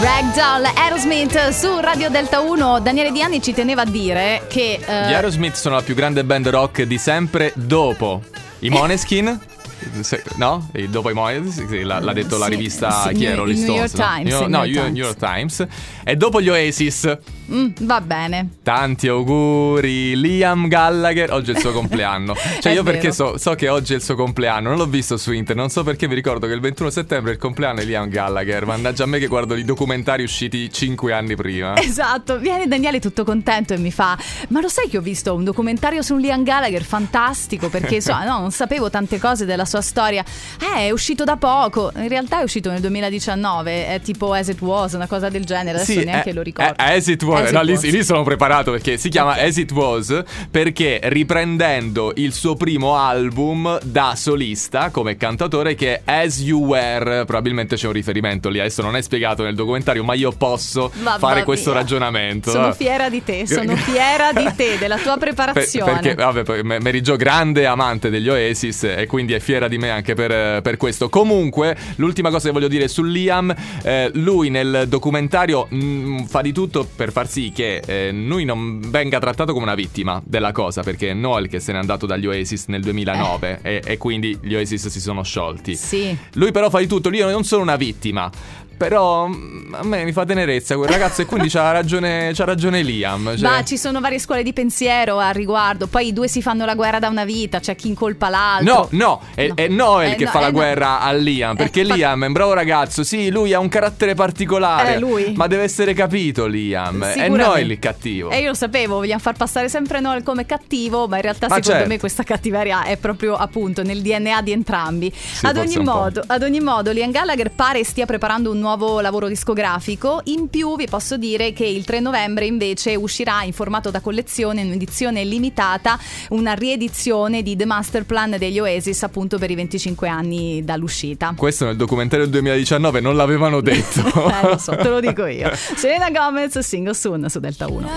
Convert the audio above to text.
Ragdoll, Aerosmith su Radio Delta 1. Daniele Diani ci teneva a dire che. Gli Aerosmith sono la più grande band rock di sempre dopo i Moneskin. No? E dopo i sì, l'ha, l'ha detto la Sì, rivista sì, chi New- era? Rolling New York no? Times, New- no, York New- Times. New York Times. E dopo gli Oasis. Mm, va bene. Tanti auguri, Liam Gallagher. Oggi è il suo compleanno. Cioè, io perché vero. so, so che oggi è il suo compleanno, non l'ho visto su internet. Non so perché mi ricordo che il 21 settembre è il compleanno di Liam Gallagher. Mannaggia a me che guardo i documentari usciti 5 anni prima. Esatto, viene Daniele tutto contento e mi fa: Ma lo sai che ho visto un documentario su Liam Gallagher fantastico? Perché so, no, non sapevo tante cose della sua storia. Eh, è uscito da poco. In realtà è uscito nel 2019. È tipo As It Was, una cosa del genere. Adesso neanche eh, lo ricordo. eh, As It Was, As no, It lì, Was. lì sono preparato perché si chiama Ok. As It Was perché riprendendo il suo primo album da solista come cantatore che è As You Were, probabilmente c'è un riferimento lì, adesso non è spiegato nel documentario, ma io posso Mamma fare questo mia. ragionamento. Sono fiera di te, sono fiera di te, della tua Per- preparazione. perché, vabbè, Mary Jo, grande amante degli Oasis, e quindi è fiera di me anche per, per questo. Comunque, l'ultima cosa che voglio dire su Liam, eh, lui nel documentario mm, fa di tutto per far sì che eh, lui non venga trattato come una vittima della cosa, perché è Noel che se n'è andato dagli Oasis nel 2009 e, e quindi gli Oasis si sono sciolti. Sì. Lui però fa di tutto, io non sono una vittima. Però mm, a me mi fa tenerezza quel ragazzo e quindi c'ha ragione, c'ha ragione Liam. cioè- Ma ci sono varie scuole di pensiero al riguardo. Poi i due si fanno la guerra da una vita, c'è chi incolpa l'altro. No, no, è, No. è Noel Eh, che no, fa eh, la no. guerra a Liam. Perché Eh, Liam è un bravo ragazzo. Sì, lui ha un carattere particolare. Eh, lui. Ma deve essere capito, Liam. È. Noel il cattivo. E io lo sapevo, vogliamo far passare sempre Noel come cattivo, ma in realtà Ma secondo certo. me questa cattiveria è proprio appunto nel DNA di entrambi. ad, forse ogni modo, ad ogni modo, Liam Gallagher pare stia preparando un nuovo lavoro discografico. In più vi posso dire che il 3 novembre invece uscirà in formato da collezione, in edizione limitata, una riedizione di The Master Plan degli Oasis appunto per i 25 anni dall'uscita. Questo nel documentario del 2019 non l'avevano detto. eh, lo so, te lo dico io. Selena Gomez, single soon su Delta 1.